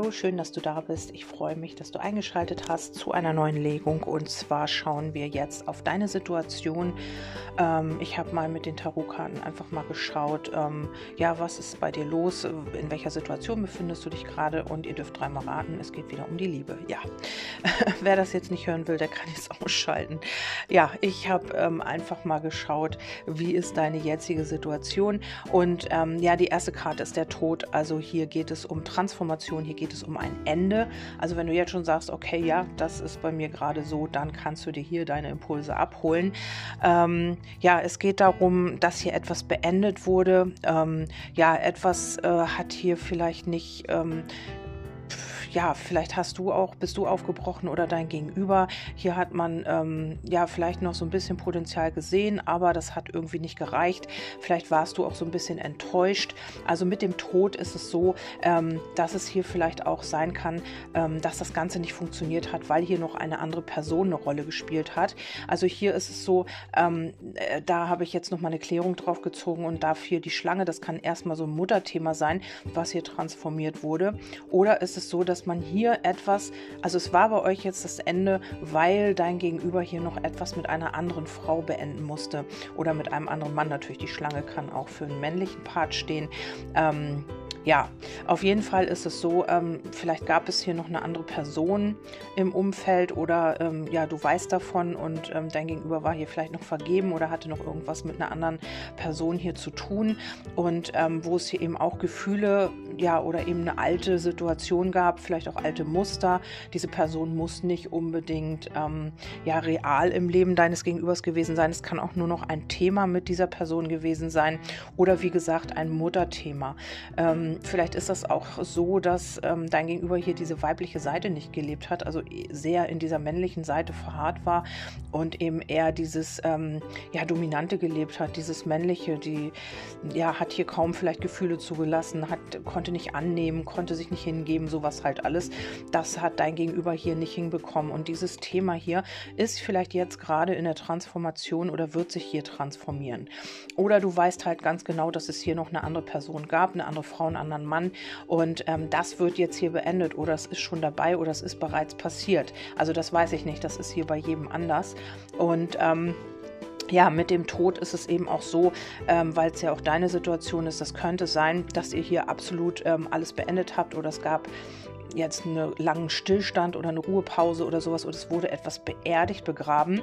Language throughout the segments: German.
Hallo, schön, dass du da bist. Ich freue mich, dass du eingeschaltet hast zu einer neuen Legung. Und zwar schauen wir jetzt auf deine Situation. Ähm, ich habe mal mit den Tarotkarten einfach mal geschaut, ähm, ja, was ist bei dir los? In welcher Situation befindest du dich gerade? Und ihr dürft dreimal raten, es geht wieder um die Liebe. Ja, wer das jetzt nicht hören will, der kann jetzt ausschalten. Ja, ich habe ähm, einfach mal geschaut, wie ist deine jetzige Situation. Und ähm, ja, die erste Karte ist der Tod. Also hier geht es um Transformation, hier geht es um ein Ende. Also wenn du jetzt schon sagst, okay, ja, das ist bei mir gerade so, dann kannst du dir hier deine Impulse abholen. Ähm, ja, es geht darum, dass hier etwas beendet wurde. Ähm, ja, etwas äh, hat hier vielleicht nicht ähm, ja, vielleicht hast du auch, bist du aufgebrochen oder dein Gegenüber. Hier hat man ähm, ja vielleicht noch so ein bisschen Potenzial gesehen, aber das hat irgendwie nicht gereicht. Vielleicht warst du auch so ein bisschen enttäuscht. Also mit dem Tod ist es so, ähm, dass es hier vielleicht auch sein kann, ähm, dass das Ganze nicht funktioniert hat, weil hier noch eine andere Person eine Rolle gespielt hat. Also hier ist es so, ähm, äh, da habe ich jetzt noch mal eine Klärung drauf gezogen und dafür die Schlange, das kann erstmal so ein Mutterthema sein, was hier transformiert wurde. Oder ist es so, dass dass man hier etwas, also es war bei euch jetzt das Ende, weil dein Gegenüber hier noch etwas mit einer anderen Frau beenden musste oder mit einem anderen Mann. Natürlich, die Schlange kann auch für einen männlichen Part stehen. Ähm, ja, auf jeden Fall ist es so, ähm, vielleicht gab es hier noch eine andere Person im Umfeld oder ähm, ja, du weißt davon und ähm, dein Gegenüber war hier vielleicht noch vergeben oder hatte noch irgendwas mit einer anderen Person hier zu tun und ähm, wo es hier eben auch Gefühle, ja, oder eben eine alte Situation gab, vielleicht auch alte Muster. Diese Person muss nicht unbedingt ähm, ja, real im Leben deines Gegenübers gewesen sein. Es kann auch nur noch ein Thema mit dieser Person gewesen sein oder wie gesagt ein Mutterthema. Ähm, vielleicht ist das auch so, dass ähm, dein Gegenüber hier diese weibliche Seite nicht gelebt hat, also sehr in dieser männlichen Seite verharrt war und eben eher dieses ähm, ja, Dominante gelebt hat, dieses männliche, die ja, hat hier kaum vielleicht Gefühle zugelassen, hat, konnte nicht annehmen, konnte sich nicht hingeben, sowas halt alles. Das hat dein Gegenüber hier nicht hinbekommen. Und dieses Thema hier ist vielleicht jetzt gerade in der Transformation oder wird sich hier transformieren. Oder du weißt halt ganz genau, dass es hier noch eine andere Person gab, eine andere Frau, eine anderen Mann. Und ähm, das wird jetzt hier beendet oder es ist schon dabei oder es ist bereits passiert. Also das weiß ich nicht, das ist hier bei jedem anders. Und ähm, ja, mit dem Tod ist es eben auch so, ähm, weil es ja auch deine Situation ist. Das könnte sein, dass ihr hier absolut ähm, alles beendet habt oder es gab jetzt einen langen Stillstand oder eine Ruhepause oder sowas und es wurde etwas beerdigt, begraben.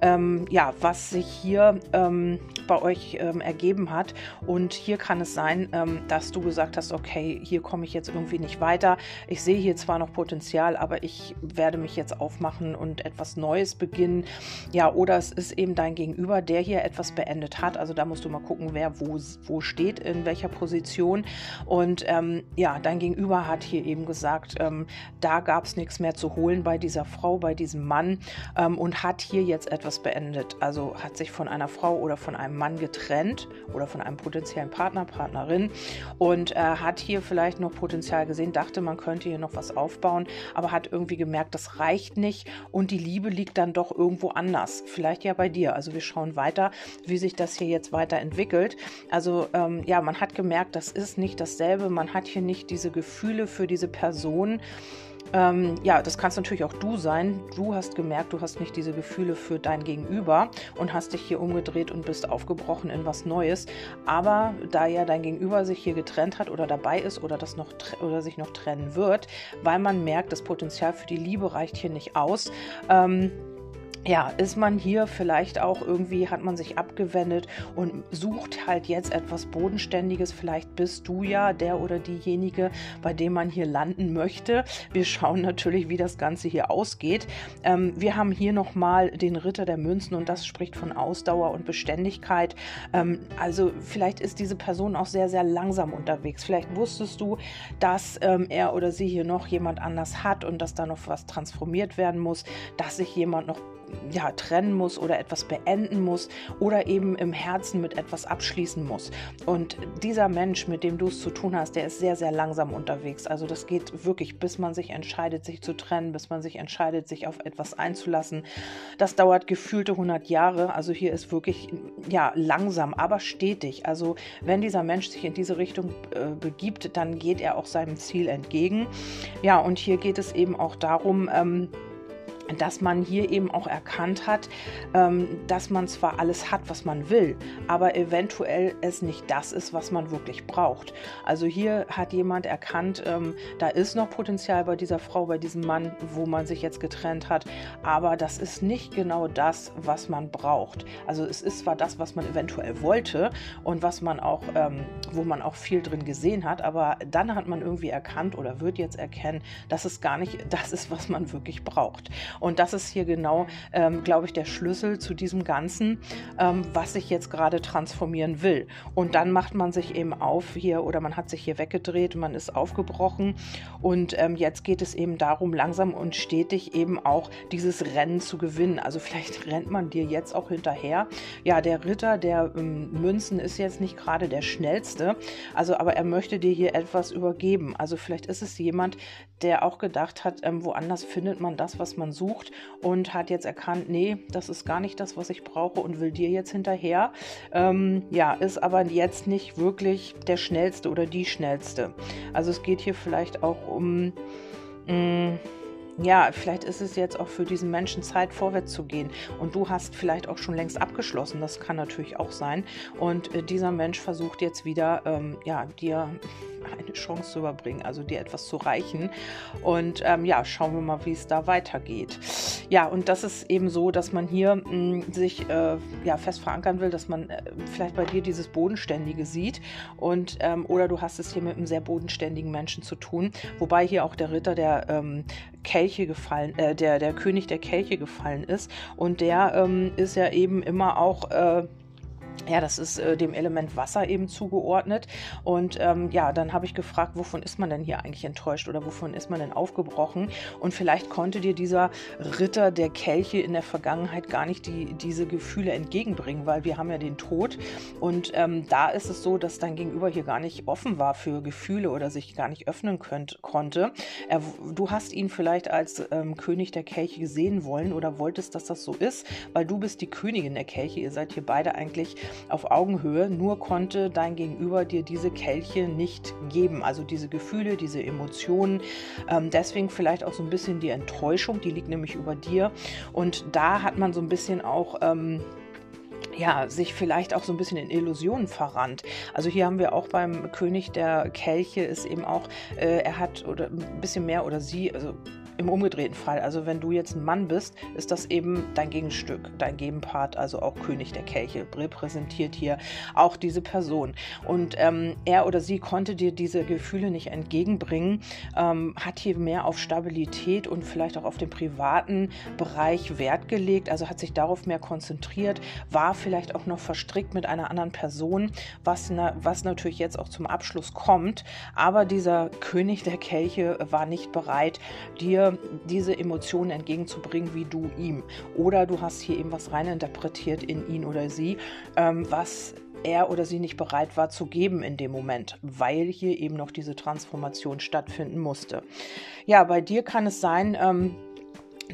Ähm, ja, was sich hier ähm, bei euch ähm, ergeben hat. Und hier kann es sein, ähm, dass du gesagt hast, okay, hier komme ich jetzt irgendwie nicht weiter. Ich sehe hier zwar noch Potenzial, aber ich werde mich jetzt aufmachen und etwas Neues beginnen. Ja, oder es ist eben dein Gegenüber, der hier etwas beendet hat. Also da musst du mal gucken, wer wo, wo steht, in welcher Position. Und ähm, ja, dein Gegenüber hat hier eben gesagt, gesagt, ähm, da gab es nichts mehr zu holen bei dieser Frau, bei diesem Mann ähm, und hat hier jetzt etwas beendet. Also hat sich von einer Frau oder von einem Mann getrennt oder von einem potenziellen Partner, Partnerin und äh, hat hier vielleicht noch Potenzial gesehen, dachte, man könnte hier noch was aufbauen, aber hat irgendwie gemerkt, das reicht nicht und die Liebe liegt dann doch irgendwo anders. Vielleicht ja bei dir. Also wir schauen weiter, wie sich das hier jetzt weiterentwickelt. Also ähm, ja, man hat gemerkt, das ist nicht dasselbe. Man hat hier nicht diese Gefühle für diese Person Person. Ähm, ja, das kannst natürlich auch du sein. Du hast gemerkt, du hast nicht diese Gefühle für dein Gegenüber und hast dich hier umgedreht und bist aufgebrochen in was Neues. Aber da ja dein Gegenüber sich hier getrennt hat oder dabei ist oder das noch oder sich noch trennen wird, weil man merkt, das Potenzial für die Liebe reicht hier nicht aus. Ähm, ja, ist man hier vielleicht auch irgendwie, hat man sich abgewendet und sucht halt jetzt etwas Bodenständiges. Vielleicht bist du ja der oder diejenige, bei dem man hier landen möchte. Wir schauen natürlich, wie das Ganze hier ausgeht. Ähm, wir haben hier nochmal den Ritter der Münzen und das spricht von Ausdauer und Beständigkeit. Ähm, also vielleicht ist diese Person auch sehr, sehr langsam unterwegs. Vielleicht wusstest du, dass ähm, er oder sie hier noch jemand anders hat und dass da noch was transformiert werden muss, dass sich jemand noch ja, trennen muss oder etwas beenden muss oder eben im Herzen mit etwas abschließen muss. Und dieser Mensch, mit dem du es zu tun hast, der ist sehr, sehr langsam unterwegs. Also das geht wirklich, bis man sich entscheidet, sich zu trennen, bis man sich entscheidet, sich auf etwas einzulassen. Das dauert gefühlte 100 Jahre. Also hier ist wirklich, ja, langsam, aber stetig. Also wenn dieser Mensch sich in diese Richtung äh, begibt, dann geht er auch seinem Ziel entgegen. Ja, und hier geht es eben auch darum, ähm, dass man hier eben auch erkannt hat, ähm, dass man zwar alles hat, was man will, aber eventuell es nicht das ist, was man wirklich braucht. Also hier hat jemand erkannt, ähm, da ist noch Potenzial bei dieser Frau, bei diesem Mann, wo man sich jetzt getrennt hat, aber das ist nicht genau das, was man braucht. Also es ist zwar das, was man eventuell wollte und was man auch, ähm, wo man auch viel drin gesehen hat, aber dann hat man irgendwie erkannt oder wird jetzt erkennen, dass es gar nicht das ist, was man wirklich braucht. Und das ist hier genau, ähm, glaube ich, der Schlüssel zu diesem Ganzen, ähm, was ich jetzt gerade transformieren will. Und dann macht man sich eben auf hier oder man hat sich hier weggedreht, man ist aufgebrochen. Und ähm, jetzt geht es eben darum, langsam und stetig eben auch dieses Rennen zu gewinnen. Also vielleicht rennt man dir jetzt auch hinterher. Ja, der Ritter der ähm, Münzen ist jetzt nicht gerade der schnellste. Also, aber er möchte dir hier etwas übergeben. Also vielleicht ist es jemand, der auch gedacht hat, ähm, woanders findet man das, was man sucht gesucht und hat jetzt erkannt, nee, das ist gar nicht das, was ich brauche und will dir jetzt hinterher. Ähm, ja, ist aber jetzt nicht wirklich der schnellste oder die schnellste. Also es geht hier vielleicht auch um... Mh, mm, ja, vielleicht ist es jetzt auch für diesen Menschen Zeit, vorwärts zu gehen. Und du hast vielleicht auch schon längst abgeschlossen. Das kann natürlich auch sein. Und äh, dieser Mensch versucht jetzt wieder, ähm, ja, dir eine Chance zu überbringen, also dir etwas zu reichen. Und ähm, ja, schauen wir mal, wie es da weitergeht. Ja, und das ist eben so, dass man hier mh, hm, sich äh, ja, fest verankern will, dass man äh, vielleicht bei dir dieses Bodenständige sieht. Und, ähm, oder du hast es hier mit einem sehr bodenständigen Menschen zu tun. Wobei hier auch der Ritter der ähm, Kelche gefallen, äh, der, der König der Kelche gefallen ist. Und der ähm, ist ja eben immer auch äh, ja, das ist äh, dem Element Wasser eben zugeordnet. Und ähm, ja, dann habe ich gefragt, wovon ist man denn hier eigentlich enttäuscht oder wovon ist man denn aufgebrochen? Und vielleicht konnte dir dieser Ritter der Kelche in der Vergangenheit gar nicht die, diese Gefühle entgegenbringen, weil wir haben ja den Tod. Und ähm, da ist es so, dass dein Gegenüber hier gar nicht offen war für Gefühle oder sich gar nicht öffnen könnt, konnte. Er, du hast ihn vielleicht als ähm, König der Kelche sehen wollen oder wolltest, dass das so ist, weil du bist die Königin der Kelche. Ihr seid hier beide eigentlich auf Augenhöhe, nur konnte dein Gegenüber dir diese Kelche nicht geben, also diese Gefühle, diese Emotionen. Ähm, deswegen vielleicht auch so ein bisschen die Enttäuschung, die liegt nämlich über dir. Und da hat man so ein bisschen auch. Ähm, ja, sich vielleicht auch so ein bisschen in Illusionen verrannt. Also hier haben wir auch beim König der Kelche ist eben auch, äh, er hat oder ein bisschen mehr oder sie, also im umgedrehten Fall, also wenn du jetzt ein Mann bist, ist das eben dein Gegenstück, dein Gegenpart, also auch König der Kelche, repräsentiert hier auch diese Person. Und ähm, er oder sie konnte dir diese Gefühle nicht entgegenbringen, ähm, hat hier mehr auf Stabilität und vielleicht auch auf den privaten Bereich Wert gelegt, also hat sich darauf mehr konzentriert, war vielleicht auch noch verstrickt mit einer anderen Person, was, na, was natürlich jetzt auch zum Abschluss kommt. Aber dieser König der Kelche war nicht bereit, dir diese Emotionen entgegenzubringen wie du ihm. Oder du hast hier eben was reininterpretiert in ihn oder sie, ähm, was er oder sie nicht bereit war zu geben in dem Moment, weil hier eben noch diese Transformation stattfinden musste. Ja, bei dir kann es sein, ähm,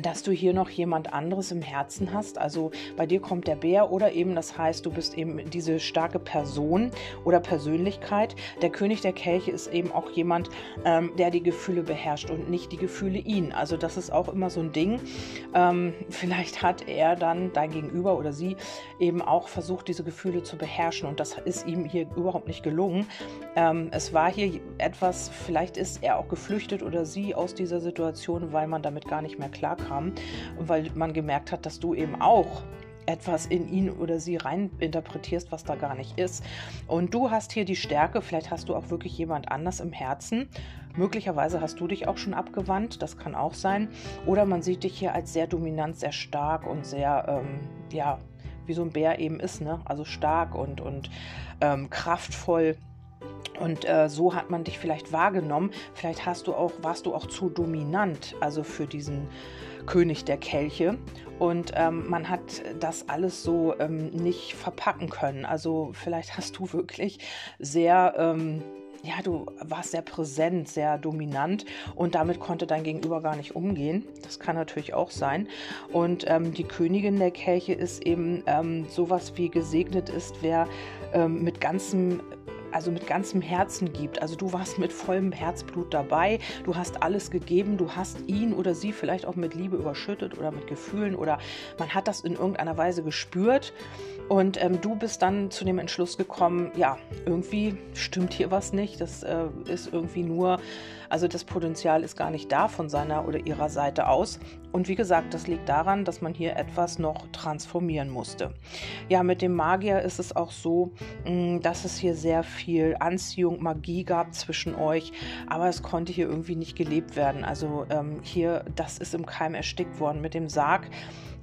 dass du hier noch jemand anderes im Herzen hast. Also bei dir kommt der Bär oder eben das heißt, du bist eben diese starke Person oder Persönlichkeit. Der König der Kelche ist eben auch jemand, ähm, der die Gefühle beherrscht und nicht die Gefühle ihn. Also das ist auch immer so ein Ding. Ähm, vielleicht hat er dann dein Gegenüber oder sie eben auch versucht, diese Gefühle zu beherrschen und das ist ihm hier überhaupt nicht gelungen. Ähm, es war hier etwas, vielleicht ist er auch geflüchtet oder sie aus dieser Situation, weil man damit gar nicht mehr klarkam kam weil man gemerkt hat, dass du eben auch etwas in ihn oder sie rein interpretierst, was da gar nicht ist. Und du hast hier die Stärke, vielleicht hast du auch wirklich jemand anders im Herzen. Möglicherweise hast du dich auch schon abgewandt, das kann auch sein. Oder man sieht dich hier als sehr dominant, sehr stark und sehr, ähm, ja, wie so ein Bär eben ist, ne? Also stark und, und ähm, kraftvoll. Und äh, so hat man dich vielleicht wahrgenommen. Vielleicht hast du auch, warst du auch zu dominant, also für diesen König der Kelche. Und ähm, man hat das alles so ähm, nicht verpacken können. Also vielleicht hast du wirklich sehr ähm, ja, du warst sehr präsent, sehr dominant und damit konnte dein Gegenüber gar nicht umgehen. Das kann natürlich auch sein. Und ähm, die Königin der Kelche ist eben ähm, sowas wie gesegnet ist, wer ähm, mit ganzem also mit ganzem Herzen gibt. Also du warst mit vollem Herzblut dabei, du hast alles gegeben, du hast ihn oder sie vielleicht auch mit Liebe überschüttet oder mit Gefühlen oder man hat das in irgendeiner Weise gespürt und ähm, du bist dann zu dem Entschluss gekommen, ja, irgendwie stimmt hier was nicht. Das äh, ist irgendwie nur, also das Potenzial ist gar nicht da von seiner oder ihrer Seite aus. Und wie gesagt, das liegt daran, dass man hier etwas noch transformieren musste. Ja, mit dem Magier ist es auch so, mm, dass es hier sehr viel Anziehung, Magie gab zwischen euch, aber es konnte hier irgendwie nicht gelebt werden. Also ähm, hier, das ist im Keim erstickt worden. Mit dem Sarg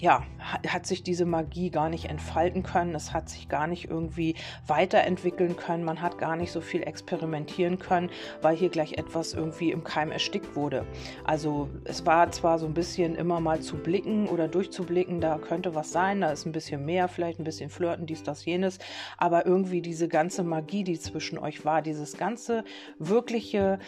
ja, hat sich diese Magie gar nicht entfalten können. Es hat sich gar nicht irgendwie weiterentwickeln können. Man hat gar nicht so viel experimentieren können, weil hier gleich etwas irgendwie im Keim erstickt wurde. Also es war zwar so ein bisschen immer mal zu blicken oder durchzublicken, da könnte was sein, da ist ein bisschen mehr, vielleicht ein bisschen flirten, dies, das, jenes, aber irgendwie diese ganze Magie, die zwischen euch war, dieses ganze wirkliche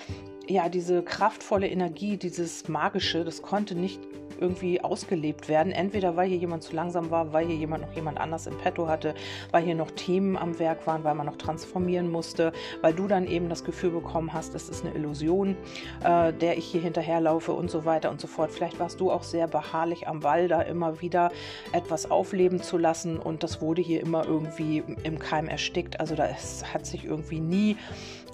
ja, diese kraftvolle Energie, dieses Magische, das konnte nicht irgendwie ausgelebt werden. Entweder weil hier jemand zu langsam war, weil hier jemand noch jemand anders im Petto hatte, weil hier noch Themen am Werk waren, weil man noch transformieren musste, weil du dann eben das Gefühl bekommen hast, es ist eine Illusion, äh, der ich hier hinterherlaufe und so weiter und so fort. Vielleicht warst du auch sehr beharrlich am Ball, da immer wieder etwas aufleben zu lassen und das wurde hier immer irgendwie im Keim erstickt. Also da hat sich irgendwie nie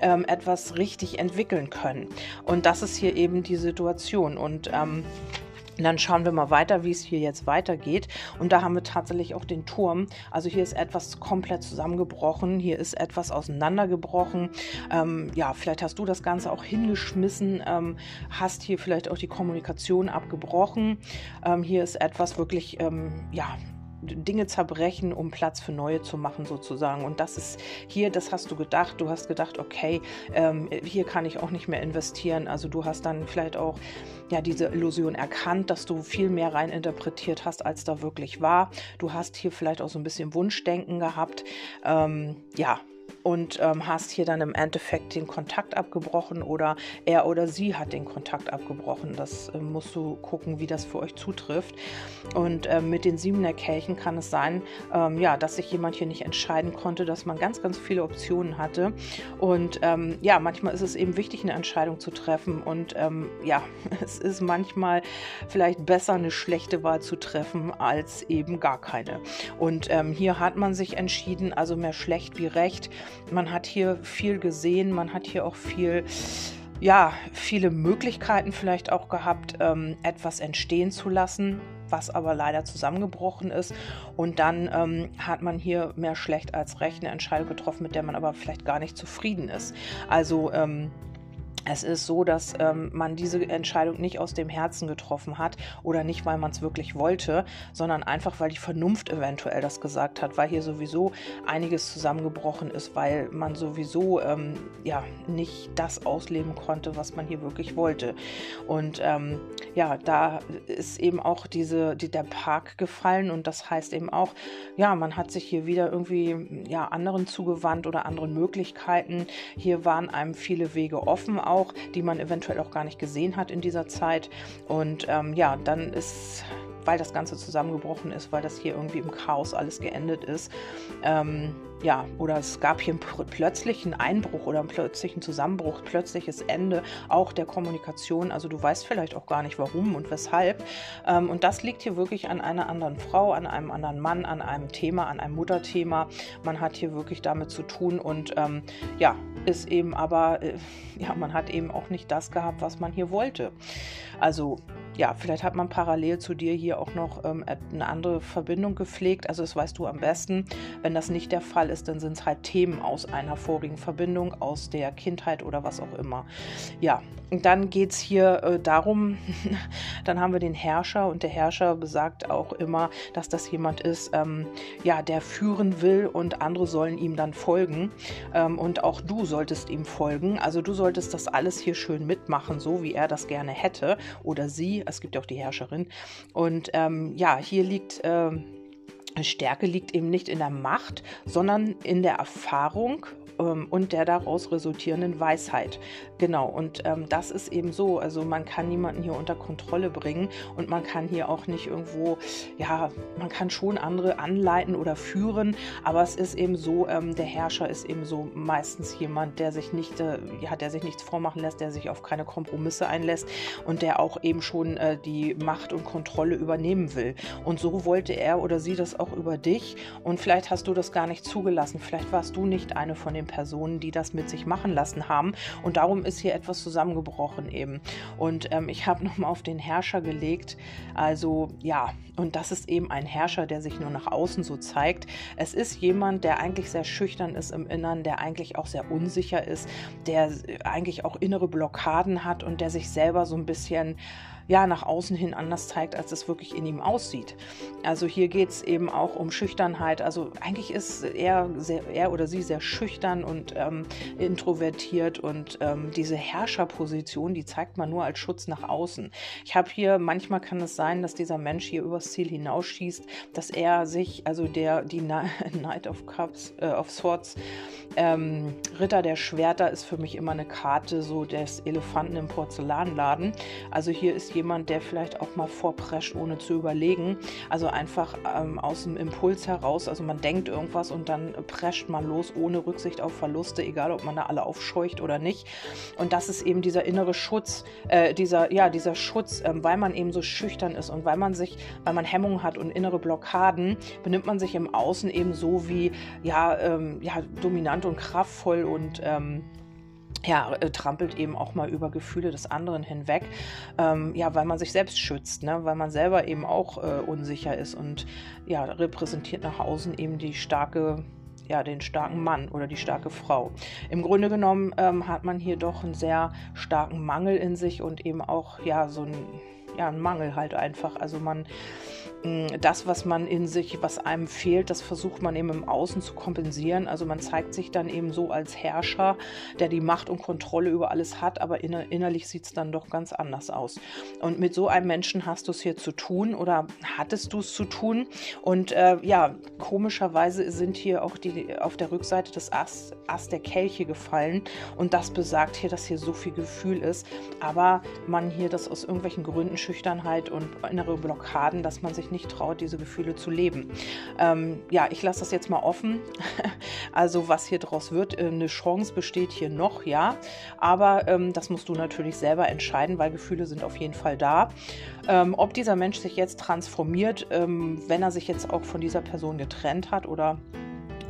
ähm, etwas richtig entwickeln können. Und das ist hier eben die Situation. Und ähm, dann schauen wir mal weiter, wie es hier jetzt weitergeht. Und da haben wir tatsächlich auch den Turm. Also hier ist etwas komplett zusammengebrochen. Hier ist etwas auseinandergebrochen. Ähm, ja, vielleicht hast du das Ganze auch hingeschmissen, ähm, hast hier vielleicht auch die Kommunikation abgebrochen. Ähm, hier ist etwas wirklich, ähm, ja, Dinge zerbrechen, um Platz für neue zu machen, sozusagen. Und das ist hier, das hast du gedacht. Du hast gedacht, okay, ähm, hier kann ich auch nicht mehr investieren. Also du hast dann vielleicht auch ja diese Illusion erkannt, dass du viel mehr rein interpretiert hast, als da wirklich war. Du hast hier vielleicht auch so ein bisschen Wunschdenken gehabt. Ähm, ja, und ähm, hast hier dann im Endeffekt den Kontakt abgebrochen oder er oder sie hat den Kontakt abgebrochen. Das äh, musst du gucken, wie das für euch zutrifft. Und äh, mit den siebener Kelchen kann es sein, ähm, ja, dass sich jemand hier nicht entscheiden konnte, dass man ganz, ganz viele Optionen hatte. Und ähm, ja, manchmal ist es eben wichtig, eine Entscheidung zu treffen. Und ähm, ja, es ist manchmal vielleicht besser, eine schlechte Wahl zu treffen, als eben gar keine. Und ähm, hier hat man sich entschieden, also mehr schlecht wie recht. Man hat hier viel gesehen, man hat hier auch viel ja, viele Möglichkeiten vielleicht auch gehabt, ähm, etwas entstehen zu lassen, was aber leider zusammengebrochen ist. Und dann ähm, hat man hier mehr schlecht als recht eine Entscheidung getroffen, mit der man aber vielleicht gar nicht zufrieden ist. Also ähm, es ist so, dass ähm, man diese Entscheidung nicht aus dem Herzen getroffen hat oder nicht, weil man es wirklich wollte, sondern einfach, weil die Vernunft eventuell das gesagt hat, weil hier sowieso einiges zusammengebrochen ist, weil man sowieso ähm, ja nicht das ausleben konnte, was man hier wirklich wollte. Und ähm, ja, da ist eben auch diese, die, der Park gefallen und das heißt eben auch, ja, man hat sich hier wieder irgendwie ja anderen zugewandt oder anderen Möglichkeiten. Hier waren einem viele Wege offen auch, die man eventuell auch gar nicht gesehen hat in dieser Zeit. Und ähm, ja, dann ist weil das Ganze zusammengebrochen ist, weil das hier irgendwie im Chaos alles geendet ist. Ähm, ja, oder es gab hier einen plötzlichen Einbruch oder einen plötzlichen Zusammenbruch, plötzliches Ende auch der Kommunikation. Also du weißt vielleicht auch gar nicht warum und weshalb. Ähm, und das liegt hier wirklich an einer anderen Frau, an einem anderen Mann, an einem Thema, an einem Mutterthema. Man hat hier wirklich damit zu tun und ähm, ja, ist eben aber, äh, ja, man hat eben auch nicht das gehabt, was man hier wollte. Also ja, vielleicht hat man parallel zu dir hier auch noch ähm, eine andere Verbindung gepflegt. Also das weißt du am besten. Wenn das nicht der Fall ist, dann sind es halt Themen aus einer vorigen Verbindung, aus der Kindheit oder was auch immer. Ja, und dann geht es hier äh, darum, dann haben wir den Herrscher und der Herrscher besagt auch immer, dass das jemand ist, ähm, ja, der führen will und andere sollen ihm dann folgen. Ähm, und auch du solltest ihm folgen. Also du solltest das alles hier schön mitmachen, so wie er das gerne hätte oder sie. Es gibt ja auch die Herrscherin. Und ähm, ja, hier liegt. Äh, Stärke liegt eben nicht in der Macht, sondern in der Erfahrung ähm, und der daraus resultierenden Weisheit. Genau, und ähm, das ist eben so. Also man kann niemanden hier unter Kontrolle bringen und man kann hier auch nicht irgendwo, ja, man kann schon andere anleiten oder führen, aber es ist eben so, ähm, der Herrscher ist eben so meistens jemand, der sich nicht, äh, ja, der sich nichts vormachen lässt, der sich auf keine Kompromisse einlässt und der auch eben schon äh, die Macht und Kontrolle übernehmen will. Und so wollte er oder sie das auch über dich und vielleicht hast du das gar nicht zugelassen. Vielleicht warst du nicht eine von den den Personen, die das mit sich machen lassen haben. Und darum ist hier etwas zusammengebrochen eben. Und ähm, ich habe nochmal auf den Herrscher gelegt. Also ja, und das ist eben ein Herrscher, der sich nur nach außen so zeigt. Es ist jemand, der eigentlich sehr schüchtern ist im Innern, der eigentlich auch sehr unsicher ist, der eigentlich auch innere Blockaden hat und der sich selber so ein bisschen ja, nach außen hin anders zeigt, als es wirklich in ihm aussieht. Also hier geht es eben auch um Schüchternheit. Also eigentlich ist er, sehr, er oder sie sehr schüchtern und ähm, introvertiert und ähm, diese Herrscherposition, die zeigt man nur als Schutz nach außen. Ich habe hier, manchmal kann es sein, dass dieser Mensch hier übers Ziel hinausschießt, dass er sich, also der, die Knight of Cups, äh, of Swords, ähm, Ritter der Schwerter ist für mich immer eine Karte so des Elefanten im Porzellanladen. Also hier ist jemand, der vielleicht auch mal vorprescht, ohne zu überlegen. Also einfach ähm, aus dem Impuls heraus, also man denkt irgendwas und dann prescht man los, ohne Rücksicht auf Verluste, egal ob man da alle aufscheucht oder nicht. Und das ist eben dieser innere Schutz, äh, dieser, ja, dieser Schutz, ähm, weil man eben so schüchtern ist und weil man sich, weil man Hemmungen hat und innere Blockaden, benimmt man sich im Außen eben so wie, ja, ähm, ja, dominant und kraftvoll und ähm, ja, äh, trampelt eben auch mal über Gefühle des anderen hinweg, ähm, ja, weil man sich selbst schützt, ne? weil man selber eben auch äh, unsicher ist und ja, repräsentiert nach außen eben die starke, ja, den starken Mann oder die starke Frau. Im Grunde genommen ähm, hat man hier doch einen sehr starken Mangel in sich und eben auch, ja, so ein, ja, ein Mangel halt einfach. Also man das, was man in sich, was einem fehlt, das versucht man eben im Außen zu kompensieren. Also man zeigt sich dann eben so als Herrscher, der die Macht und Kontrolle über alles hat, aber inner innerlich sieht es dann doch ganz anders aus. Und mit so einem Menschen hast du es hier zu tun oder hattest du es zu tun. Und äh, ja, komischerweise sind hier auch die auf der Rückseite des Ast, Ast der Kelche gefallen. Und das besagt hier, dass hier so viel Gefühl ist, aber man hier das aus irgendwelchen Gründen, Schüchternheit und innere Blockaden, dass man sich nicht traut, diese Gefühle zu leben. Ähm, ja, ich lasse das jetzt mal offen. also was hier draus wird, äh, eine Chance besteht hier noch, ja. Aber ähm, das musst du natürlich selber entscheiden, weil Gefühle sind auf jeden Fall da. Ähm, ob dieser Mensch sich jetzt transformiert, ähm, wenn er sich jetzt auch von dieser Person getrennt hat oder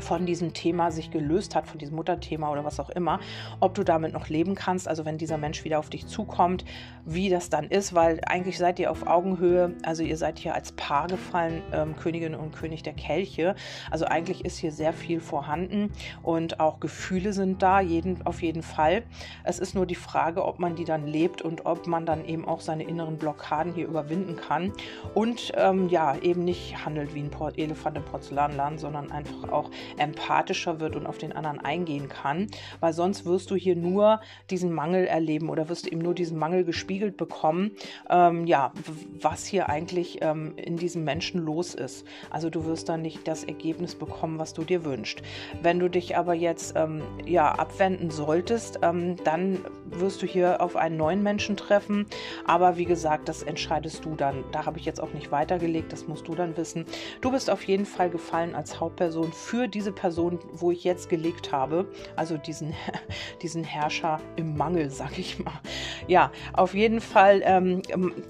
von diesem Thema sich gelöst hat, von diesem Mutterthema oder was auch immer, ob du damit noch leben kannst, also wenn dieser Mensch wieder auf dich zukommt, wie das dann ist, weil eigentlich seid ihr auf Augenhöhe, also ihr seid hier als Paar gefallen, ähm, Königin und König der Kelche, also eigentlich ist hier sehr viel vorhanden und auch Gefühle sind da, jeden, auf jeden Fall. Es ist nur die Frage, ob man die dann lebt und ob man dann eben auch seine inneren Blockaden hier überwinden kann und ähm, ja, eben nicht handelt wie ein Elefant im Porzellanladen, sondern einfach auch empathischer wird und auf den anderen eingehen kann, weil sonst wirst du hier nur diesen Mangel erleben oder wirst du eben nur diesen Mangel gespiegelt bekommen, ähm, ja, was hier eigentlich ähm, in diesem Menschen los ist. Also du wirst dann nicht das Ergebnis bekommen, was du dir wünschst. Wenn du dich aber jetzt ähm, ja, abwenden solltest, ähm, dann wirst du hier auf einen neuen Menschen treffen, aber wie gesagt, das entscheidest du dann. Da habe ich jetzt auch nicht weitergelegt, das musst du dann wissen. Du bist auf jeden Fall gefallen als Hauptperson für diese Person, wo ich jetzt gelegt habe, also diesen, diesen Herrscher im Mangel, sag ich mal. Ja, auf jeden Fall ähm,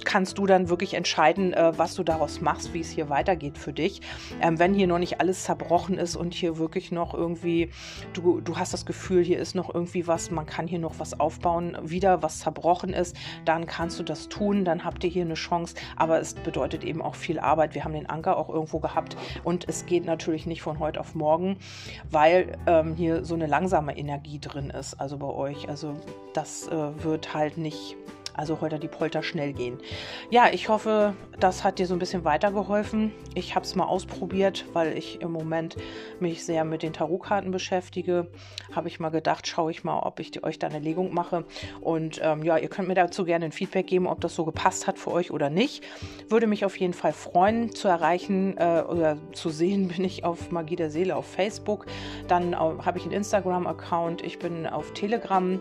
kannst du dann wirklich entscheiden, äh, was du daraus machst, wie es hier weitergeht für dich. Ähm, wenn hier noch nicht alles zerbrochen ist und hier wirklich noch irgendwie, du, du hast das Gefühl, hier ist noch irgendwie was, man kann hier noch was aufbauen wieder was zerbrochen ist, dann kannst du das tun, dann habt ihr hier eine Chance, aber es bedeutet eben auch viel Arbeit. Wir haben den Anker auch irgendwo gehabt und es geht natürlich nicht von heute auf morgen, weil ähm, hier so eine langsame Energie drin ist, also bei euch. Also das äh, wird halt nicht also heute die Polter schnell gehen. Ja, ich hoffe, das hat dir so ein bisschen weitergeholfen. Ich habe es mal ausprobiert, weil ich im Moment mich sehr mit den Tarotkarten beschäftige. Habe ich mal gedacht, schaue ich mal, ob ich euch da eine Legung mache. Und ähm, ja, ihr könnt mir dazu gerne ein Feedback geben, ob das so gepasst hat für euch oder nicht. Würde mich auf jeden Fall freuen zu erreichen äh, oder zu sehen bin ich auf Magie der Seele auf Facebook. Dann äh, habe ich einen Instagram-Account. Ich bin auf Telegram.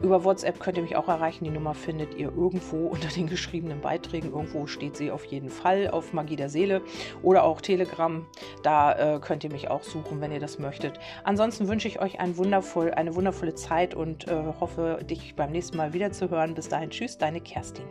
Über WhatsApp könnt ihr mich auch erreichen. Die Nummer findet ihr irgendwo unter den geschriebenen Beiträgen. Irgendwo steht sie auf jeden Fall auf Magie der Seele oder auch Telegram. Da äh, könnt ihr mich auch suchen, wenn ihr das möchtet. Ansonsten wünsche ich euch ein wundervoll, eine wundervolle Zeit und äh, hoffe, dich beim nächsten Mal wieder zu hören. Bis dahin, tschüss, deine Kerstin.